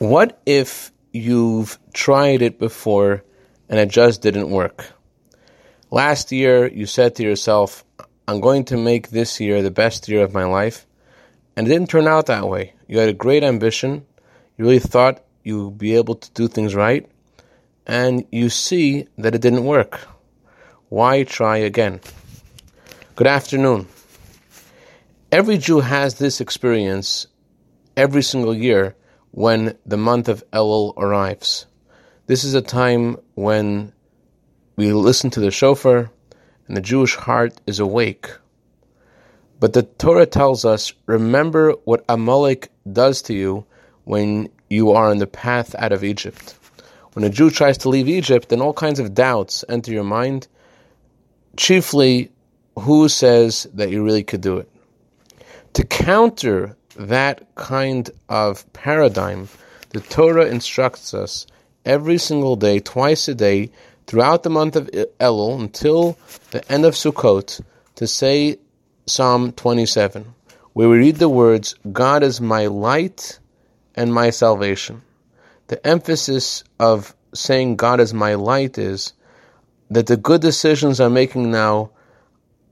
What if you've tried it before and it just didn't work? Last year, you said to yourself, I'm going to make this year the best year of my life, and it didn't turn out that way. You had a great ambition, you really thought you'd be able to do things right, and you see that it didn't work. Why try again? Good afternoon. Every Jew has this experience every single year when the month of Elul arrives. This is a time when we listen to the shofar and the Jewish heart is awake. But the Torah tells us remember what Amalek does to you when you are on the path out of Egypt. When a Jew tries to leave Egypt, then all kinds of doubts enter your mind. Chiefly, who says that you really could do it? To counter that kind of paradigm, the Torah instructs us every single day, twice a day, throughout the month of Elul until the end of Sukkot, to say Psalm 27, where we read the words, God is my light and my salvation. The emphasis of saying God is my light is that the good decisions I'm making now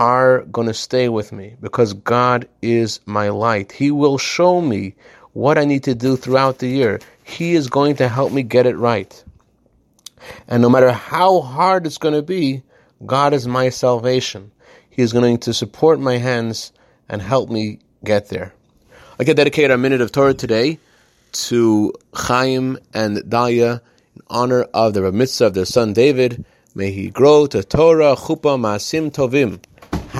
are going to stay with me because God is my light. He will show me what I need to do throughout the year. He is going to help me get it right. And no matter how hard it's going to be, God is my salvation. He is going to support my hands and help me get there. I can dedicate our minute of Torah today to Chaim and Dalia in honor of the mitzvah of their son David. May he grow to Torah, Chuppah, Ma'asim Tovim.